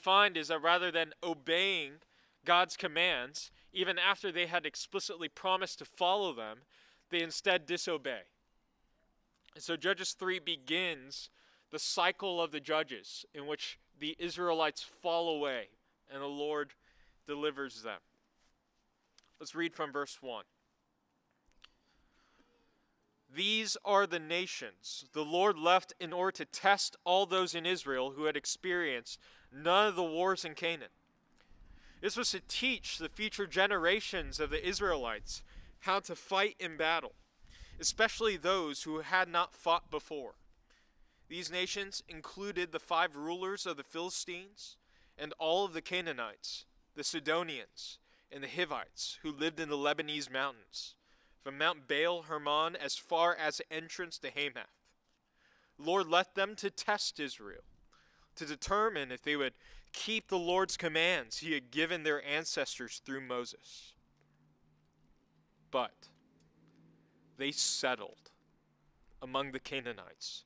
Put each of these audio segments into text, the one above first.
find is that rather than obeying God's commands, even after they had explicitly promised to follow them, they instead disobey. And so Judges 3 begins the cycle of the judges in which the Israelites fall away and the Lord delivers them. Let's read from verse 1. These are the nations the Lord left in order to test all those in Israel who had experienced none of the wars in Canaan. This was to teach the future generations of the Israelites how to fight in battle, especially those who had not fought before. These nations included the five rulers of the Philistines and all of the Canaanites, the Sidonians, and the Hivites who lived in the Lebanese mountains from Mount Baal Hermon as far as the entrance to Hamath. Lord left them to test Israel, to determine if they would keep the Lord's commands he had given their ancestors through Moses. But they settled among the Canaanites,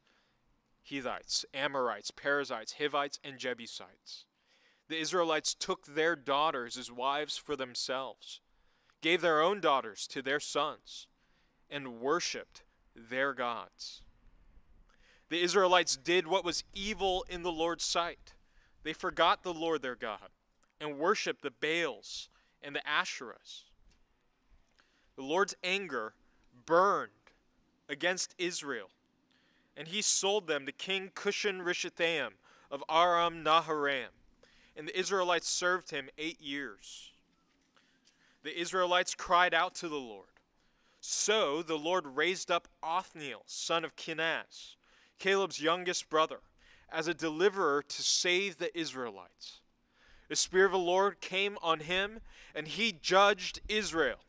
Hittites, Amorites, Perizzites, Hivites, and Jebusites. The Israelites took their daughters as wives for themselves gave their own daughters to their sons, and worshiped their gods. The Israelites did what was evil in the Lord's sight. They forgot the Lord their God and worshiped the Baals and the Asherahs. The Lord's anger burned against Israel, and he sold them to King Cushan Rishathaim of Aram Naharaim, and the Israelites served him eight years the Israelites cried out to the Lord. So the Lord raised up Othniel, son of Kenaz, Caleb's youngest brother, as a deliverer to save the Israelites. The Spirit of the Lord came on him, and he judged Israel.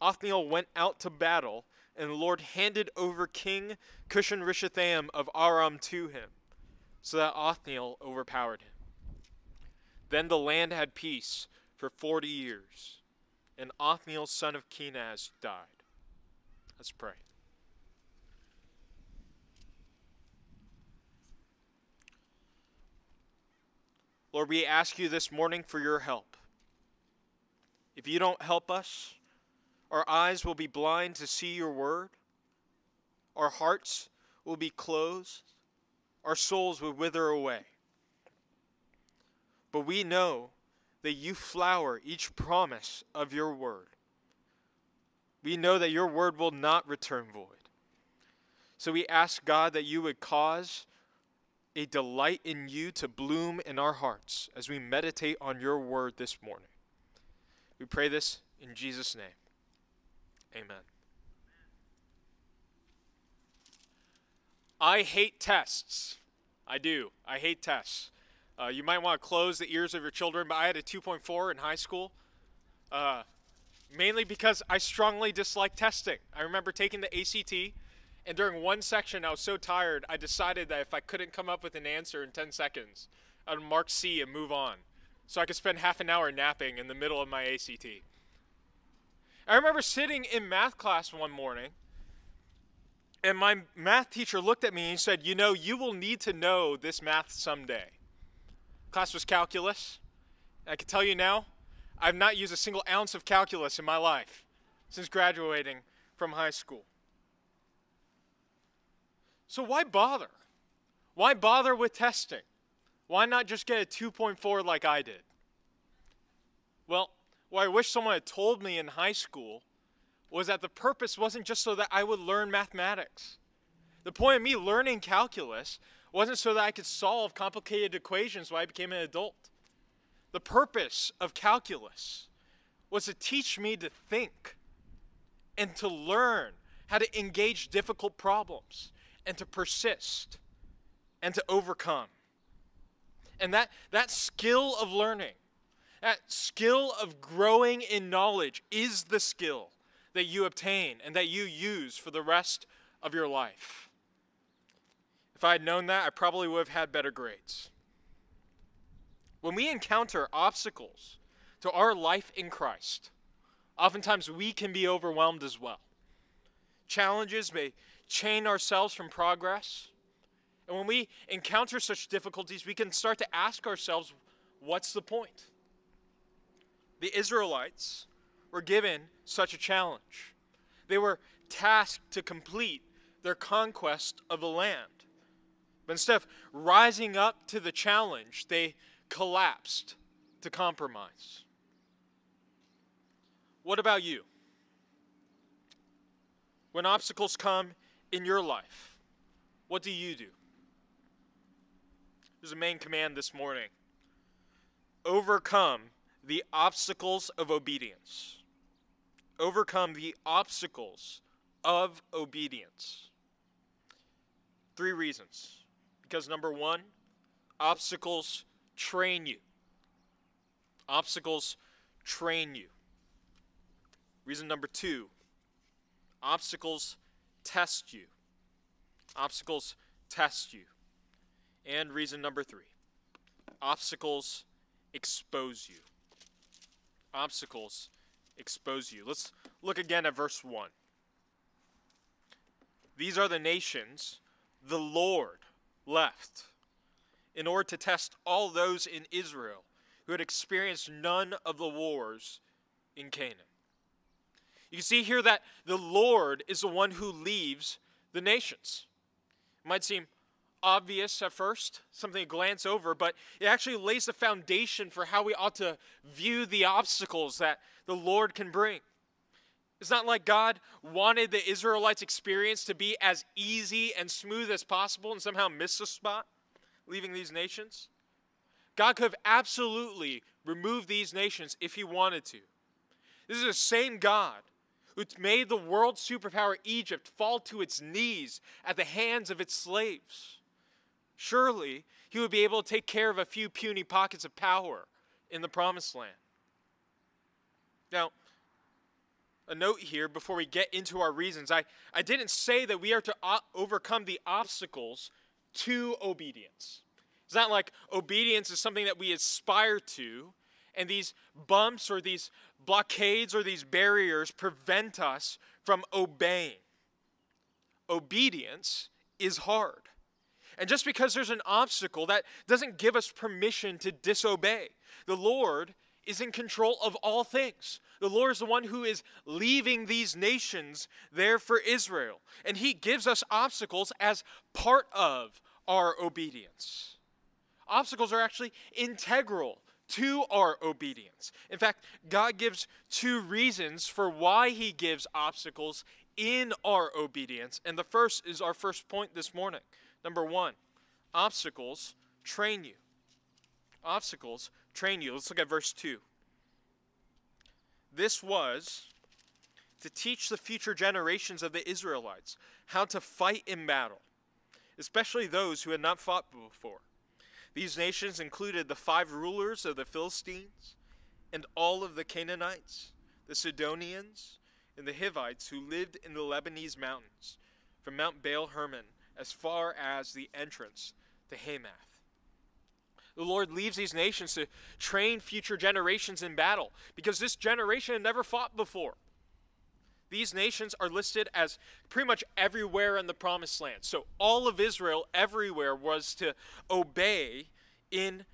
Othniel went out to battle, and the Lord handed over King Cushan Rishathaim of Aram to him, so that Othniel overpowered him. Then the land had peace for forty years and Othniel son of Kenaz died. Let's pray. Lord, we ask you this morning for your help. If you don't help us, our eyes will be blind to see your word, our hearts will be closed, our souls will wither away. But we know that you flower each promise of your word. We know that your word will not return void. So we ask God that you would cause a delight in you to bloom in our hearts as we meditate on your word this morning. We pray this in Jesus' name. Amen. I hate tests. I do. I hate tests. Uh, you might want to close the ears of your children, but I had a 2.4 in high school, uh, mainly because I strongly dislike testing. I remember taking the ACT, and during one section, I was so tired, I decided that if I couldn't come up with an answer in 10 seconds, I'd mark C and move on, so I could spend half an hour napping in the middle of my ACT. I remember sitting in math class one morning, and my math teacher looked at me and said, You know, you will need to know this math someday. Class was calculus. I can tell you now, I've not used a single ounce of calculus in my life since graduating from high school. So why bother? Why bother with testing? Why not just get a 2.4 like I did? Well, what I wish someone had told me in high school was that the purpose wasn't just so that I would learn mathematics. The point of me learning calculus wasn't so that I could solve complicated equations when I became an adult. The purpose of calculus was to teach me to think and to learn how to engage difficult problems and to persist and to overcome. And that, that skill of learning, that skill of growing in knowledge is the skill that you obtain and that you use for the rest of your life. If I had known that, I probably would have had better grades. When we encounter obstacles to our life in Christ, oftentimes we can be overwhelmed as well. Challenges may chain ourselves from progress, And when we encounter such difficulties, we can start to ask ourselves, what's the point? The Israelites were given such a challenge. They were tasked to complete their conquest of the land. But instead of rising up to the challenge, they collapsed to compromise. What about you? When obstacles come in your life, what do you do? There's a main command this morning overcome the obstacles of obedience. Overcome the obstacles of obedience. Three reasons. Because number one, obstacles train you. Obstacles train you. Reason number two, obstacles test you. Obstacles test you. And reason number three, obstacles expose you. Obstacles expose you. Let's look again at verse 1. These are the nations the Lord left in order to test all those in Israel who had experienced none of the wars in Canaan. You can see here that the Lord is the one who leaves the nations. It might seem obvious at first, something to glance over, but it actually lays the foundation for how we ought to view the obstacles that the Lord can bring. It's not like God wanted the Israelites' experience to be as easy and smooth as possible and somehow miss a spot, leaving these nations. God could have absolutely removed these nations if he wanted to. This is the same God who made the world superpower Egypt fall to its knees at the hands of its slaves. Surely he would be able to take care of a few puny pockets of power in the promised land. Now, a note here before we get into our reasons. I, I didn't say that we are to o- overcome the obstacles to obedience. It's not like obedience is something that we aspire to, and these bumps or these blockades or these barriers prevent us from obeying. Obedience is hard. And just because there's an obstacle, that doesn't give us permission to disobey. The Lord is in control of all things. The Lord is the one who is leaving these nations there for Israel. And He gives us obstacles as part of our obedience. Obstacles are actually integral to our obedience. In fact, God gives two reasons for why He gives obstacles in our obedience. And the first is our first point this morning. Number one, obstacles train you. Obstacles train you. Let's look at verse 2. This was to teach the future generations of the Israelites how to fight in battle, especially those who had not fought before. These nations included the five rulers of the Philistines and all of the Canaanites, the Sidonians, and the Hivites who lived in the Lebanese mountains, from Mount Baal Hermon as far as the entrance to Hamath. The Lord leaves these nations to train future generations in battle because this generation had never fought before. These nations are listed as pretty much everywhere in the promised land. So all of Israel everywhere was to obey in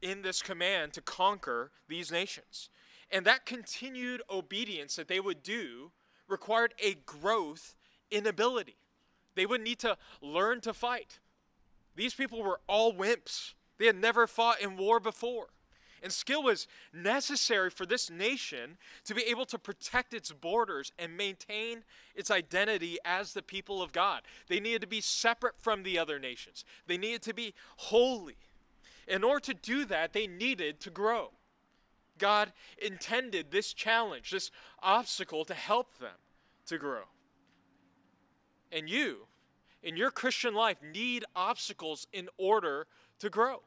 in this command to conquer these nations. And that continued obedience that they would do required a growth in ability. They would need to learn to fight. These people were all wimps. They had never fought in war before. And skill was necessary for this nation to be able to protect its borders and maintain its identity as the people of God. They needed to be separate from the other nations, they needed to be holy. In order to do that, they needed to grow. God intended this challenge, this obstacle, to help them to grow. And you, in your Christian life, need obstacles in order to grow.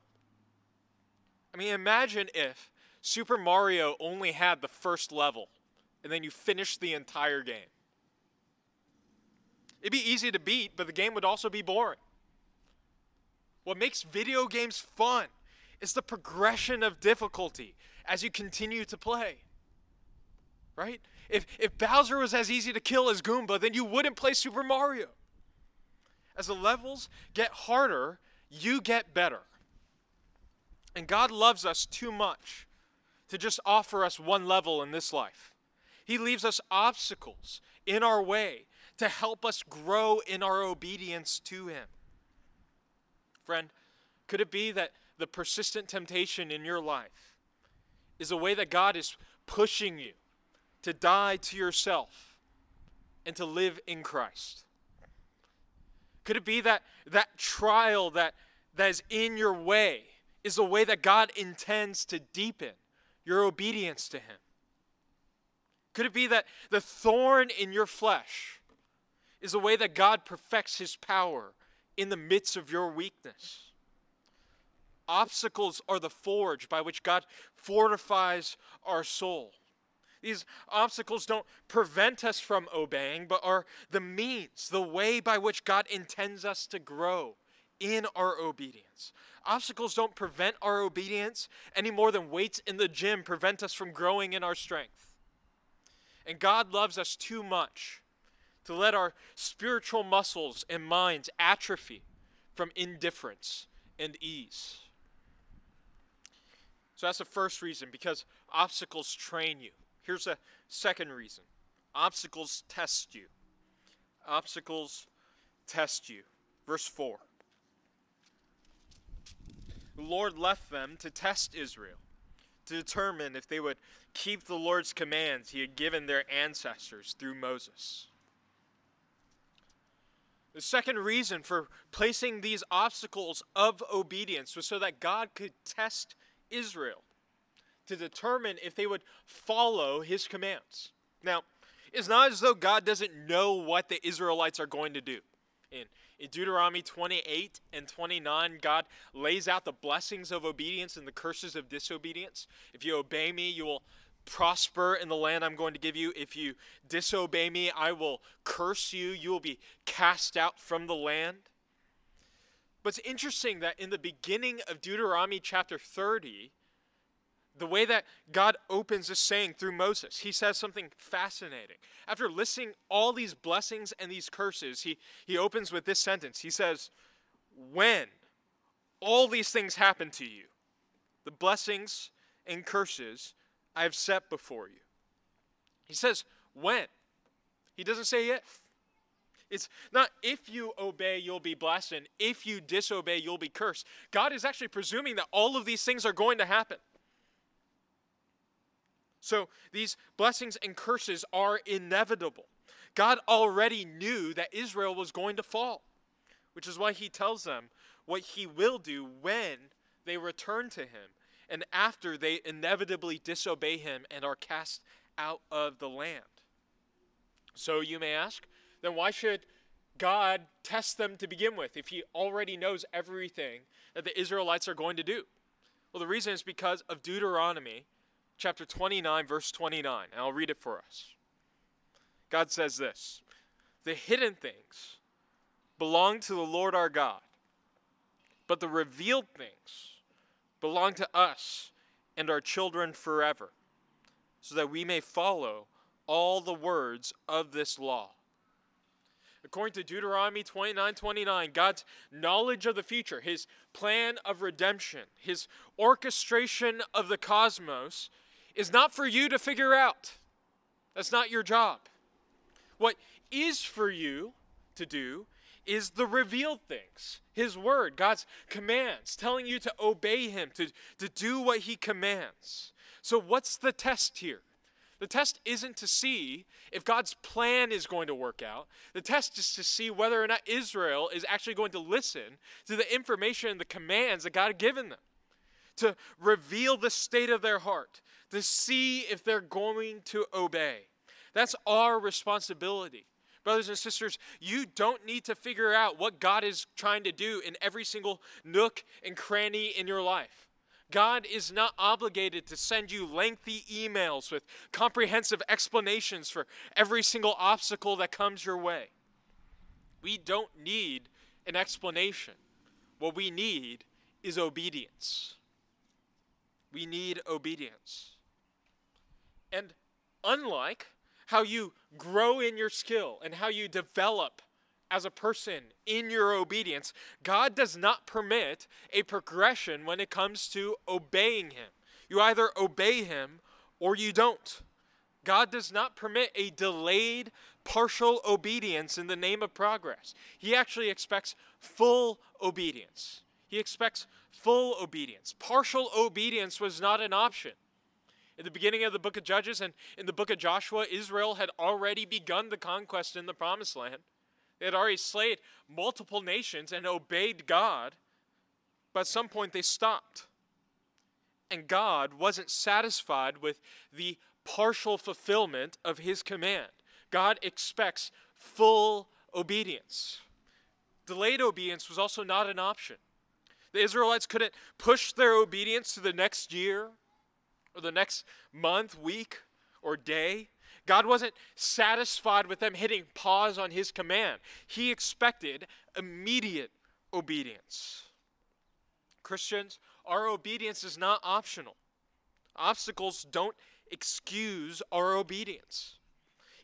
I mean, imagine if Super Mario only had the first level and then you finished the entire game. It'd be easy to beat, but the game would also be boring. What makes video games fun is the progression of difficulty as you continue to play. Right? If, if Bowser was as easy to kill as Goomba, then you wouldn't play Super Mario. As the levels get harder, you get better. And God loves us too much to just offer us one level in this life. He leaves us obstacles in our way to help us grow in our obedience to Him. Friend, could it be that the persistent temptation in your life is a way that God is pushing you to die to yourself and to live in Christ? Could it be that that trial that, that is in your way is a way that God intends to deepen your obedience to Him? Could it be that the thorn in your flesh is a way that God perfects His power in the midst of your weakness? Obstacles are the forge by which God fortifies our soul. These obstacles don't prevent us from obeying, but are the means, the way by which God intends us to grow in our obedience. Obstacles don't prevent our obedience any more than weights in the gym prevent us from growing in our strength. And God loves us too much to let our spiritual muscles and minds atrophy from indifference and ease. So that's the first reason, because obstacles train you. Here's a second reason obstacles test you. Obstacles test you. Verse 4. The Lord left them to test Israel, to determine if they would keep the Lord's commands he had given their ancestors through Moses. The second reason for placing these obstacles of obedience was so that God could test Israel to determine if they would follow his commands. Now, it's not as though God doesn't know what the Israelites are going to do. In, in Deuteronomy 28 and 29, God lays out the blessings of obedience and the curses of disobedience. If you obey me, you will prosper in the land I'm going to give you. If you disobey me, I will curse you. You will be cast out from the land. But it's interesting that in the beginning of Deuteronomy chapter 30, the way that God opens this saying through Moses, he says something fascinating. After listing all these blessings and these curses, he, he opens with this sentence. He says, When all these things happen to you, the blessings and curses I have set before you. He says, When? He doesn't say if. It's not if you obey, you'll be blessed, and if you disobey, you'll be cursed. God is actually presuming that all of these things are going to happen. So these blessings and curses are inevitable. God already knew that Israel was going to fall, which is why he tells them what he will do when they return to him and after they inevitably disobey him and are cast out of the land. So you may ask, then why should God test them to begin with if he already knows everything that the Israelites are going to do? Well, the reason is because of Deuteronomy chapter 29, verse 29. And I'll read it for us. God says this The hidden things belong to the Lord our God, but the revealed things belong to us and our children forever, so that we may follow all the words of this law. According to Deuteronomy 29 29, God's knowledge of the future, his plan of redemption, his orchestration of the cosmos, is not for you to figure out. That's not your job. What is for you to do is the revealed things, His Word, God's commands, telling you to obey Him, to, to do what He commands. So, what's the test here? The test isn't to see if God's plan is going to work out. The test is to see whether or not Israel is actually going to listen to the information and the commands that God had given them, to reveal the state of their heart, to see if they're going to obey. That's our responsibility. Brothers and sisters, you don't need to figure out what God is trying to do in every single nook and cranny in your life. God is not obligated to send you lengthy emails with comprehensive explanations for every single obstacle that comes your way. We don't need an explanation. What we need is obedience. We need obedience. And unlike how you grow in your skill and how you develop as a person in your obedience, God does not permit a progression when it comes to obeying Him. You either obey Him or you don't. God does not permit a delayed, partial obedience in the name of progress. He actually expects full obedience. He expects full obedience. Partial obedience was not an option. In the beginning of the book of Judges and in the book of Joshua, Israel had already begun the conquest in the promised land. They had already slayed multiple nations and obeyed God, but at some point they stopped. And God wasn't satisfied with the partial fulfillment of his command. God expects full obedience. Delayed obedience was also not an option. The Israelites couldn't push their obedience to the next year or the next month, week, or day. God wasn't satisfied with them hitting pause on his command. He expected immediate obedience. Christians, our obedience is not optional. Obstacles don't excuse our obedience.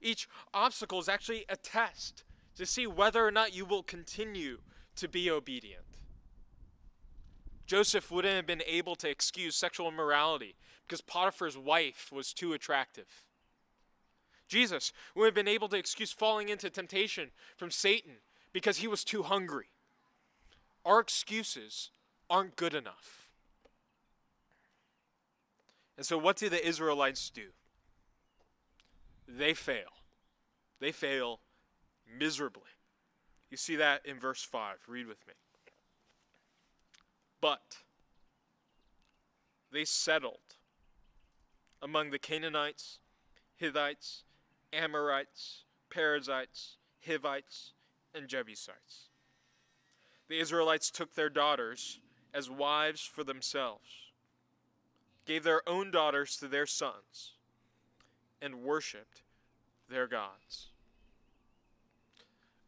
Each obstacle is actually a test to see whether or not you will continue to be obedient. Joseph wouldn't have been able to excuse sexual immorality because Potiphar's wife was too attractive. Jesus would have been able to excuse falling into temptation from Satan because he was too hungry. Our excuses aren't good enough. And so, what do the Israelites do? They fail. They fail miserably. You see that in verse 5. Read with me. But they settled among the Canaanites, Hittites, Amorites, Perizzites, Hivites, and Jebusites. The Israelites took their daughters as wives for themselves, gave their own daughters to their sons, and worshiped their gods.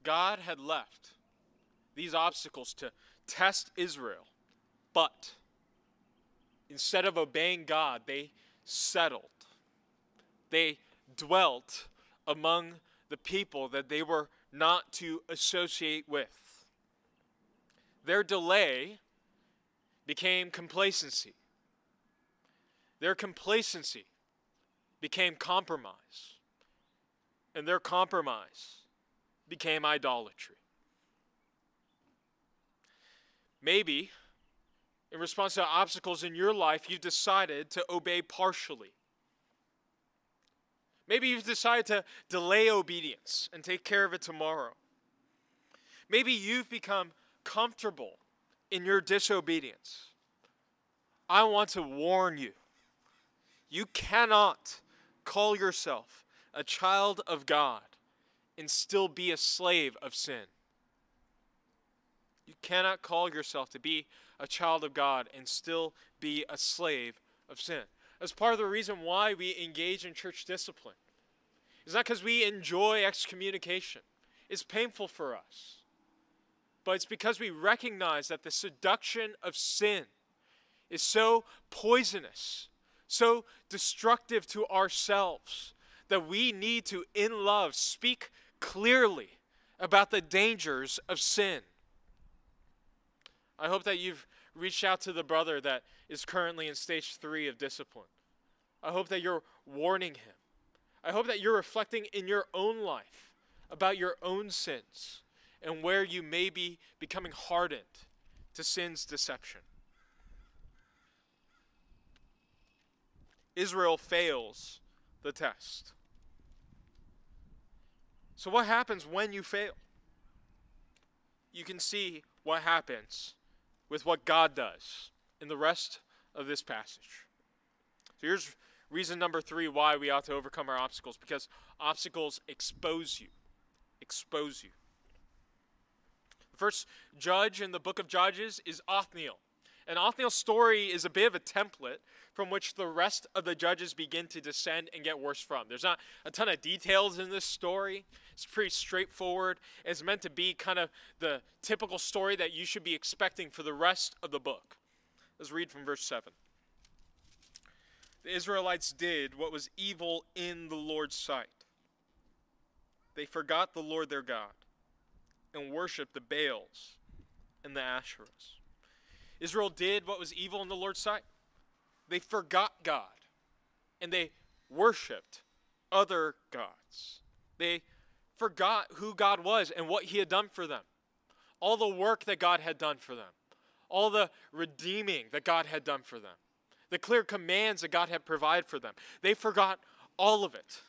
God had left these obstacles to test Israel, but instead of obeying God, they settled. They dwelt among the people that they were not to associate with. Their delay became complacency. Their complacency became compromise. And their compromise became idolatry. Maybe, in response to obstacles in your life, you've decided to obey partially Maybe you've decided to delay obedience and take care of it tomorrow. Maybe you've become comfortable in your disobedience. I want to warn you you cannot call yourself a child of God and still be a slave of sin. You cannot call yourself to be a child of God and still be a slave of sin. That's part of the reason why we engage in church discipline. It's not because we enjoy excommunication, it's painful for us. But it's because we recognize that the seduction of sin is so poisonous, so destructive to ourselves, that we need to, in love, speak clearly about the dangers of sin. I hope that you've reached out to the brother that is currently in stage three of discipline. I hope that you're warning him. I hope that you're reflecting in your own life about your own sins and where you may be becoming hardened to sin's deception. Israel fails the test. So, what happens when you fail? You can see what happens with what God does in the rest of this passage. So, here's Reason number three why we ought to overcome our obstacles because obstacles expose you. Expose you. The first judge in the book of Judges is Othniel. And Othniel's story is a bit of a template from which the rest of the judges begin to descend and get worse from. There's not a ton of details in this story. It's pretty straightforward. It's meant to be kind of the typical story that you should be expecting for the rest of the book. Let's read from verse 7 the Israelites did what was evil in the Lord's sight. They forgot the Lord their God and worshiped the Baals and the Asherahs. Israel did what was evil in the Lord's sight. They forgot God and they worshiped other gods. They forgot who God was and what He had done for them, all the work that God had done for them, all the redeeming that God had done for them, the clear commands that God had provided for them. They forgot all of it.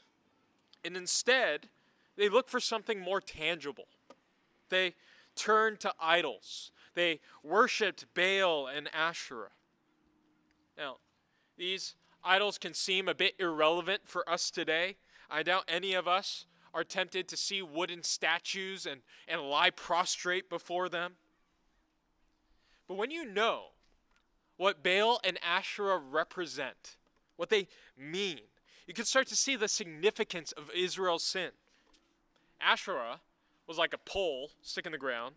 And instead, they looked for something more tangible. They turned to idols. They worshiped Baal and Asherah. Now, these idols can seem a bit irrelevant for us today. I doubt any of us are tempted to see wooden statues and, and lie prostrate before them. But when you know what Baal and Asherah represent, what they mean, you can start to see the significance of Israel's sin. Asherah was like a pole stick in the ground,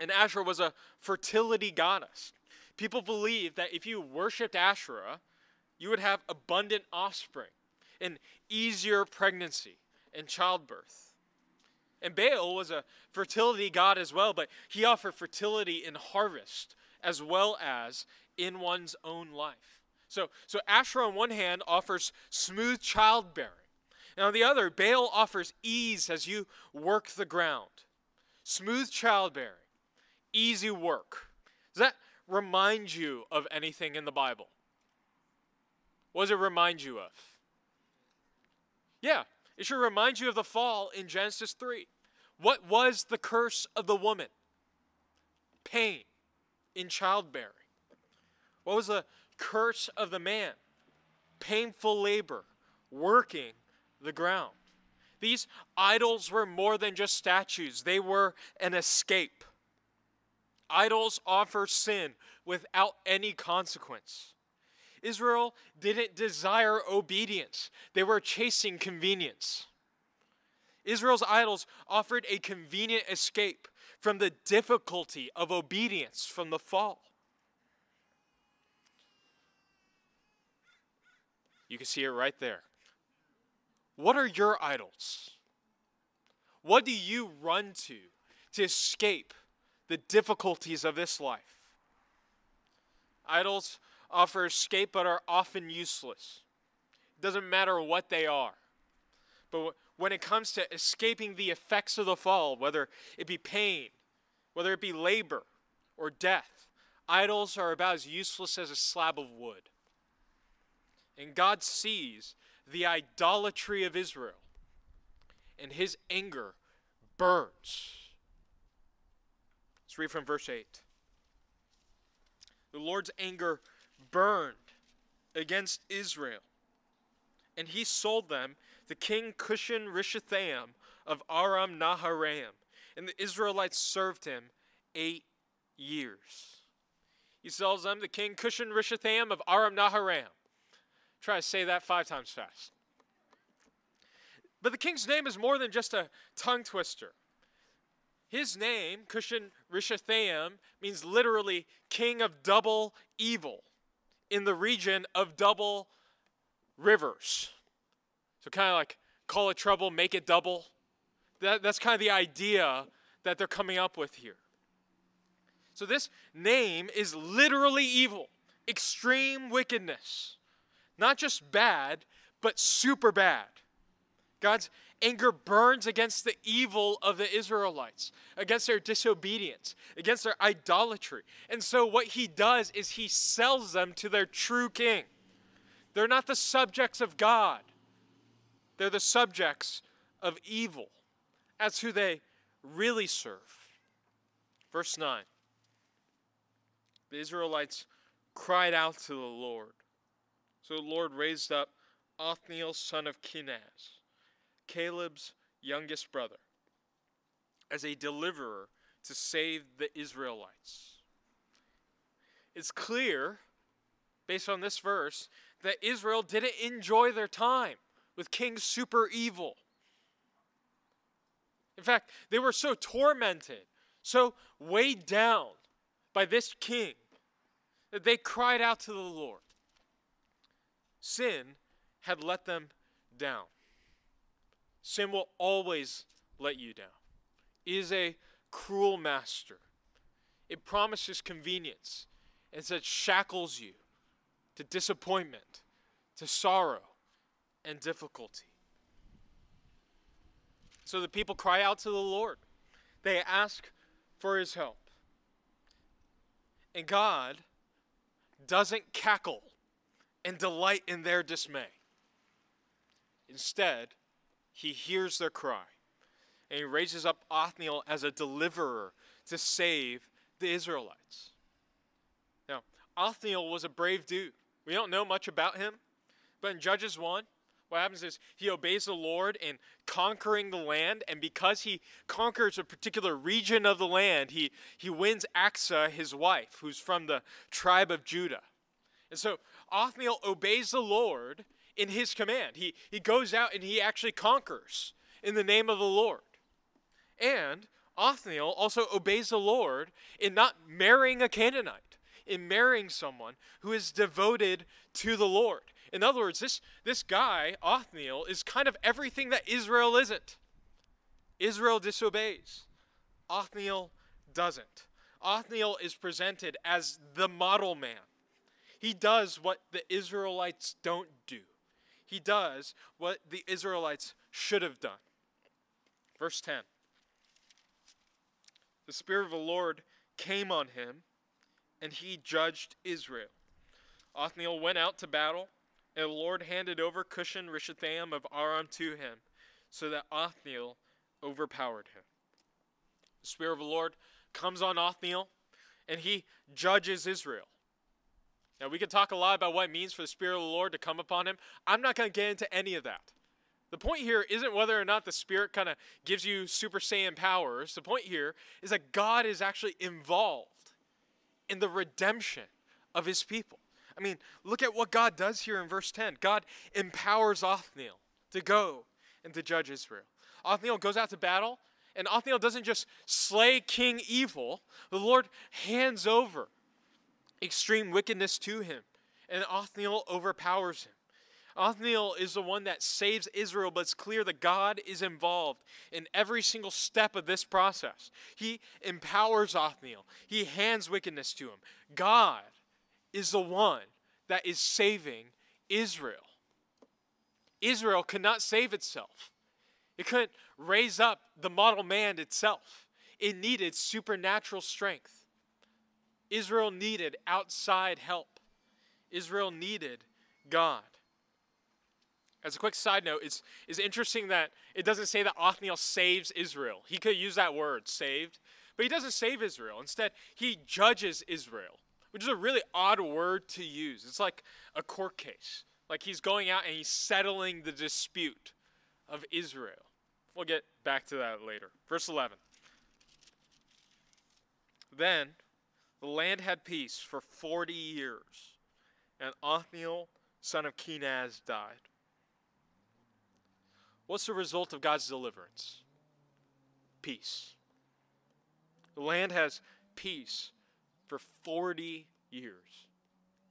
and Asherah was a fertility goddess. People believed that if you worshipped Asherah, you would have abundant offspring, an easier pregnancy, and childbirth. And Baal was a fertility god as well, but he offered fertility in harvest as well as in one's own life. So, so Asherah on one hand offers smooth childbearing. And on the other, Baal offers ease as you work the ground. Smooth childbearing, easy work. Does that remind you of anything in the Bible? What does it remind you of? Yeah, it should remind you of the fall in Genesis 3. What was the curse of the woman? Pain in childbearing. What was the curse of the man? Painful labor, working the ground. These idols were more than just statues, they were an escape. Idols offer sin without any consequence. Israel didn't desire obedience, they were chasing convenience. Israel's idols offered a convenient escape from the difficulty of obedience from the fall. You can see it right there. What are your idols? What do you run to to escape the difficulties of this life? Idols offer escape but are often useless. It doesn't matter what they are. But when it comes to escaping the effects of the fall, whether it be pain, whether it be labor or death, idols are about as useless as a slab of wood. And God sees the idolatry of Israel, and his anger burns. Let's read from verse 8. The Lord's anger burned against Israel. And he sold them to King Cushan Rishathaim of Aram Naharaim. And the Israelites served him eight years. He sells them to King Cushan Rishathaim of Aram Naharaim. Try to say that five times fast. But the king's name is more than just a tongue twister. His name, Cushan Rishathaim, means literally king of double evil in the region of double rivers. So, kind of like call it trouble, make it double. That, that's kind of the idea that they're coming up with here. So, this name is literally evil, extreme wickedness. Not just bad, but super bad. God's anger burns against the evil of the Israelites, against their disobedience, against their idolatry. And so, what he does is he sells them to their true king. They're not the subjects of God, they're the subjects of evil. That's who they really serve. Verse 9 The Israelites cried out to the Lord. So the Lord raised up Othniel, son of Kenaz Caleb's youngest brother, as a deliverer to save the Israelites. It's clear, based on this verse, that Israel didn't enjoy their time with King Super Evil. In fact, they were so tormented, so weighed down by this king, that they cried out to the Lord. Sin had let them down. Sin will always let you down. is a cruel master. It promises convenience and says shackles you to disappointment, to sorrow, and difficulty. So the people cry out to the Lord. They ask for his help. And God doesn't cackle and delight in their dismay. Instead, he hears their cry and he raises up Othniel as a deliverer to save the Israelites. Now, Othniel was a brave dude. We don't know much about him, but in Judges 1, what happens is he obeys the Lord in conquering the land, and because he conquers a particular region of the land, he, he wins Achsah, his wife, who's from the tribe of Judah. And so Othniel obeys the Lord in his command. He, he goes out and he actually conquers in the name of the Lord. And Othniel also obeys the Lord in not marrying a Canaanite, in marrying someone who is devoted to the Lord. In other words, this, this guy, Othniel, is kind of everything that Israel isn't. Israel disobeys, Othniel doesn't. Othniel is presented as the model man. He does what the Israelites don't do. He does what the Israelites should have done. Verse 10 The Spirit of the Lord came on him, and he judged Israel. Othniel went out to battle, and the Lord handed over Cushan Rishathaim of Aram to him, so that Othniel overpowered him. The Spirit of the Lord comes on Othniel, and he judges Israel. Now, we could talk a lot about what it means for the Spirit of the Lord to come upon him. I'm not going to get into any of that. The point here isn't whether or not the Spirit kind of gives you Super Saiyan powers. The point here is that God is actually involved in the redemption of his people. I mean, look at what God does here in verse 10. God empowers Othniel to go and to judge Israel. Othniel goes out to battle, and Othniel doesn't just slay King Evil, the Lord hands over extreme wickedness to him, and Othniel overpowers him. Othniel is the one that saves Israel, but it's clear that God is involved in every single step of this process. He empowers Othniel, he hands wickedness to him. God is the one that is saving Israel. Israel could not save itself, it couldn't raise up the model man itself. It needed supernatural strength. Israel needed outside help. Israel needed God. As a quick side note, it's, it's interesting that it doesn't say that Othniel saves Israel. He could use that word, saved, but he doesn't save Israel. Instead, he judges Israel, which is a really odd word to use. It's like a court case. Like he's going out and he's settling the dispute of Israel. We'll get back to that later. Verse 11. Then the land had peace for 40 years, and Othniel, son of Kenaz, died. What's the result of God's deliverance? Peace. The land has peace for 40 years.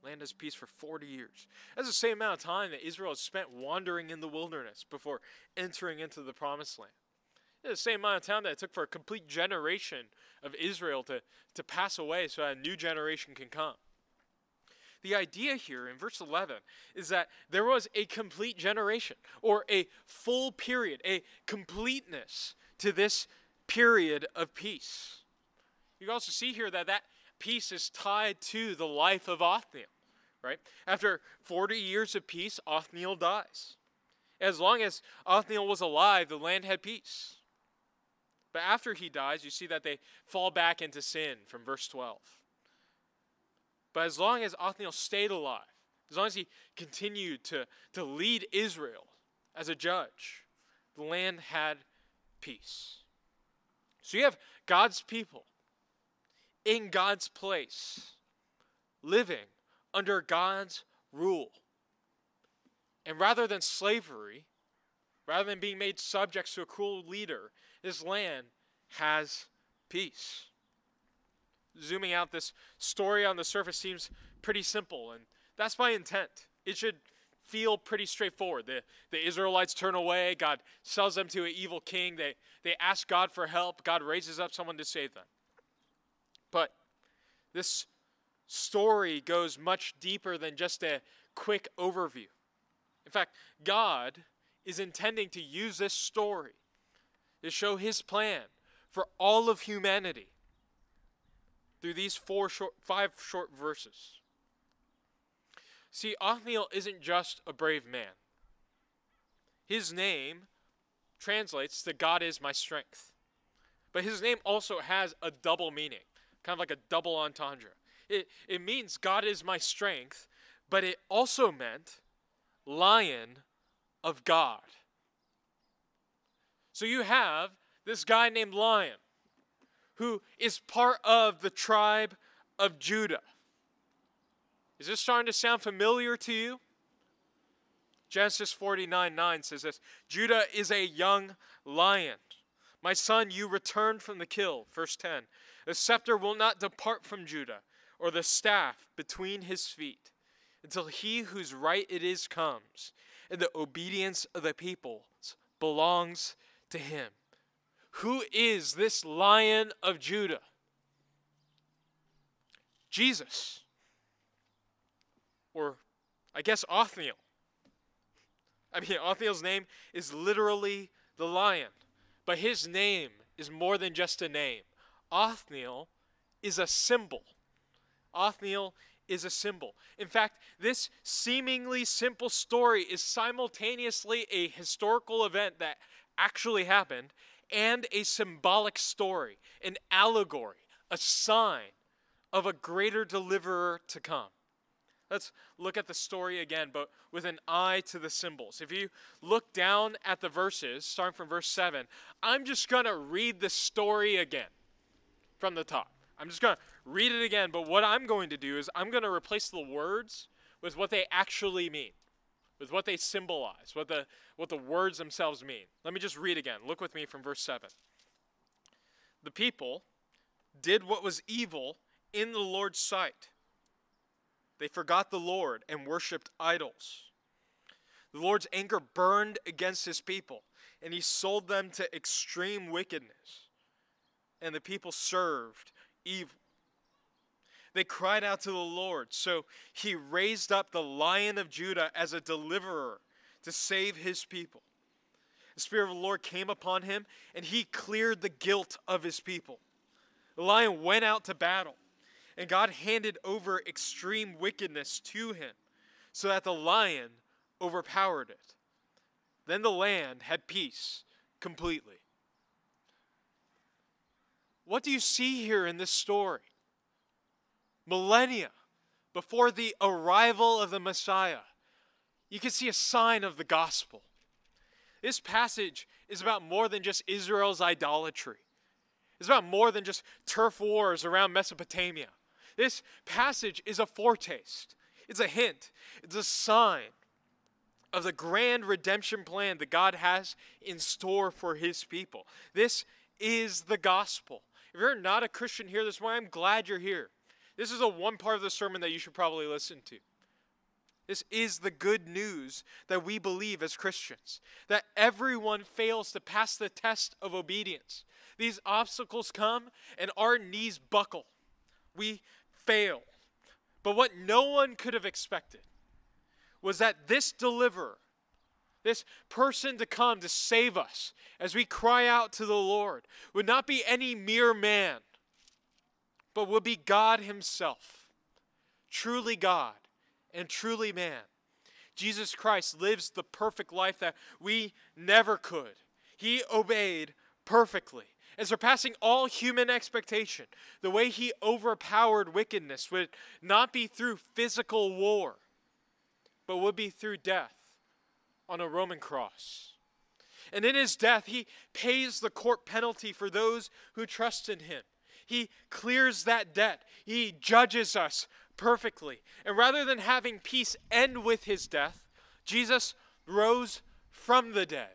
Land has peace for 40 years. That's the same amount of time that Israel has spent wandering in the wilderness before entering into the promised land. The same amount of time that it took for a complete generation of Israel to, to pass away so that a new generation can come. The idea here in verse 11 is that there was a complete generation or a full period, a completeness to this period of peace. You also see here that that peace is tied to the life of Othniel, right? After 40 years of peace, Othniel dies. As long as Othniel was alive, the land had peace. But after he dies, you see that they fall back into sin from verse 12. But as long as Othniel stayed alive, as long as he continued to, to lead Israel as a judge, the land had peace. So you have God's people in God's place, living under God's rule. And rather than slavery, rather than being made subjects to a cruel leader, this land has peace. Zooming out, this story on the surface seems pretty simple, and that's my intent. It should feel pretty straightforward. The, the Israelites turn away, God sells them to an evil king, they, they ask God for help, God raises up someone to save them. But this story goes much deeper than just a quick overview. In fact, God is intending to use this story to show his plan for all of humanity through these four short, five short verses. See, Othniel isn't just a brave man. His name translates to God is my strength. But his name also has a double meaning, kind of like a double entendre. It, it means God is my strength, but it also meant lion of God. So you have this guy named Lion who is part of the tribe of Judah. Is this starting to sound familiar to you? Genesis 49 9 says this Judah is a young lion. My son, you returned from the kill. Verse 10 The scepter will not depart from Judah, or the staff between his feet, until he whose right it is comes, and the obedience of the people belongs to him. Who is this lion of Judah? Jesus. Or, I guess, Othniel. I mean, Othniel's name is literally the lion, but his name is more than just a name. Othniel is a symbol. Othniel is a symbol. In fact, this seemingly simple story is simultaneously a historical event that actually happened and a symbolic story, an allegory, a sign of a greater deliverer to come. Let's look at the story again, but with an eye to the symbols. If you look down at the verses, starting from verse 7, I'm just going to read the story again from the top. I'm just going to read it again, but what I'm going to do is I'm going to replace the words with what they actually mean, with what they symbolize, what the, what the words themselves mean. Let me just read again. Look with me from verse 7. The people did what was evil in the Lord's sight they forgot the Lord and worshiped idols. The Lord's anger burned against his people, and he sold them to extreme wickedness. And the people served evil. They cried out to the Lord, so he raised up the lion of Judah as a deliverer to save his people. The Spirit of the Lord came upon him, and he cleared the guilt of his people. The lion went out to battle and God handed over extreme wickedness to him, so that the lion overpowered it. Then the land had peace completely. What do you see here in this story? Millennia before the arrival of the Messiah, you can see a sign of the gospel. This passage is about more than just Israel's idolatry. It's about more than just turf wars around Mesopotamia. This passage is a foretaste, it's a hint, it's a sign of the grand redemption plan that God has in store for his people. This is the gospel. If you're not a Christian here this morning, I'm glad you're here. This is a one part of the sermon that you should probably listen to. This is the good news that we believe as Christians that everyone fails to pass the test of obedience. These obstacles come and our knees buckle. We fail. But what no one could have expected was that this deliverer, this person to come to save us as we cry out to the Lord, would not be any mere man, but would be God Himself, truly God and truly man. Jesus Christ lives the perfect life that we never could. He obeyed perfectly and surpassing all human expectation. The way he overpowered wickedness would not be through physical war, but would be through death on a Roman cross. And in his death, he pays the court penalty for those who trust in him. He clears that debt. He judges us perfectly. And rather than having peace end with his death, Jesus rose from the dead.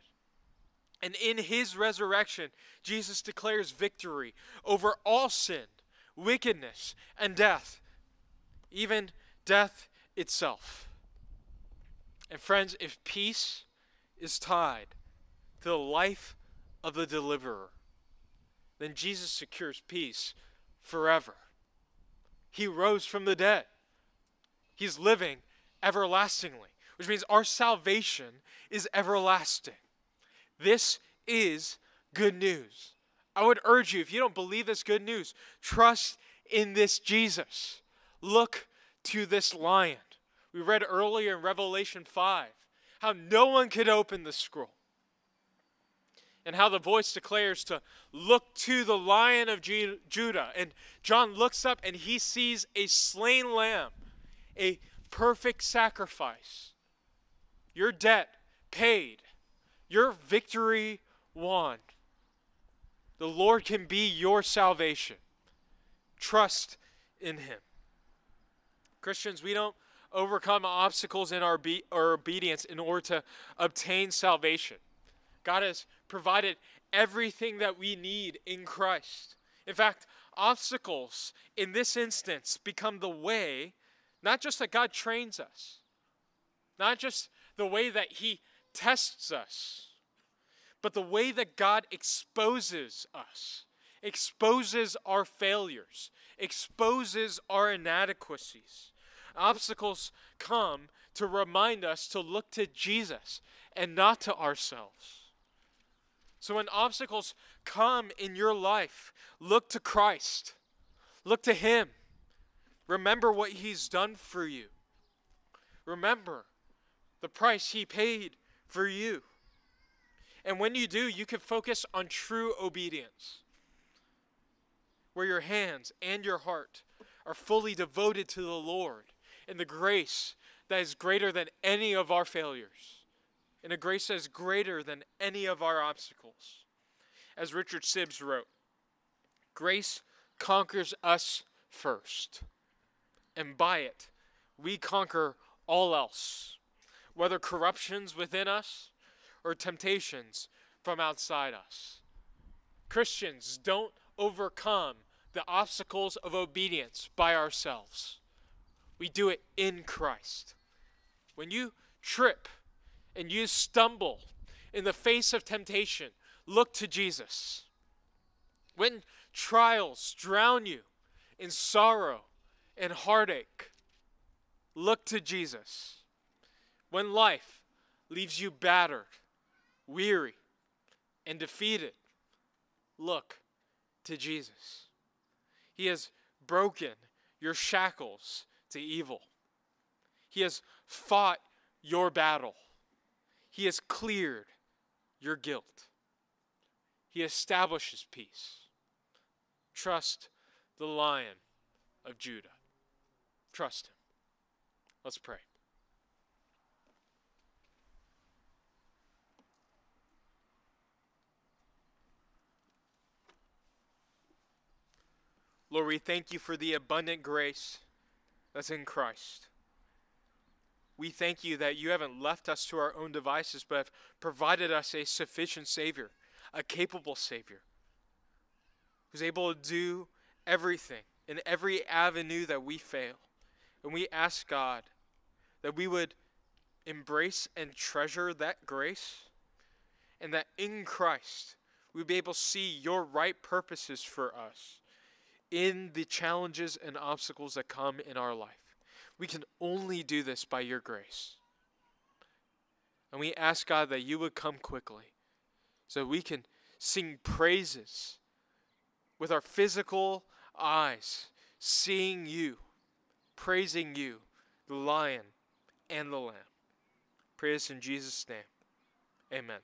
And in his resurrection, Jesus declares victory over all sin, wickedness, and death, even death itself. And friends, if peace is tied to the life of the deliverer, then Jesus secures peace forever. He rose from the dead. He's living everlastingly, which means our salvation is everlasting. This is good news. I would urge you, if you don't believe this good news, trust in this Jesus. Look to this lion. We read earlier in Revelation 5 how no one could open the scroll. And how the voice declares to look to the lion of Judah. And John looks up and he sees a slain lamb, a perfect sacrifice. Your debt paid, your victory won. The Lord can be your salvation. Trust in Him. Christians, we don't overcome obstacles in our, be- our obedience in order to obtain salvation. God has provided everything that we need in Christ. In fact, obstacles in this instance become the way, not just that God trains us, not just the way that He tests us, but the way that God exposes us, exposes our failures, exposes our inadequacies. Obstacles come to remind us to look to Jesus and not to ourselves. So when obstacles come in your life, look to Christ. Look to Him. Remember what He's done for you. Remember the price He paid for you. And when you do, you can focus on true obedience, where your hands and your heart are fully devoted to the Lord in the grace that is greater than any of our failures, in a grace that is greater than any of our obstacles. As Richard Sibbes wrote, grace conquers us first, and by it, we conquer all else, whether corruptions within us or temptations from outside us. Christians don't overcome the obstacles of obedience by ourselves. We do it in Christ. When you trip and you stumble in the face of temptation, look to Jesus. When trials drown you in sorrow and heartache, look to Jesus. When life leaves you battered, weary, and defeated, look to Jesus. He has broken your shackles to evil. He has fought your battle. He has cleared your guilt. He establishes peace. Trust the lion of Judah. Trust him. Let's pray. Lord, we thank you for the abundant grace that's in Christ. We thank you that you haven't left us to our own devices, but have provided us a sufficient Savior, a capable Savior, who's able to do everything in every avenue that we fail. And we ask God that we would embrace and treasure that grace, and that in Christ we'd be able to see your right purposes for us in the challenges and obstacles that come in our life. We can only do this by your grace. And we ask God that you would come quickly so we can sing praises with our physical eyes, seeing you, praising you, the lion and the lamb. Pray this in Jesus' name. Amen.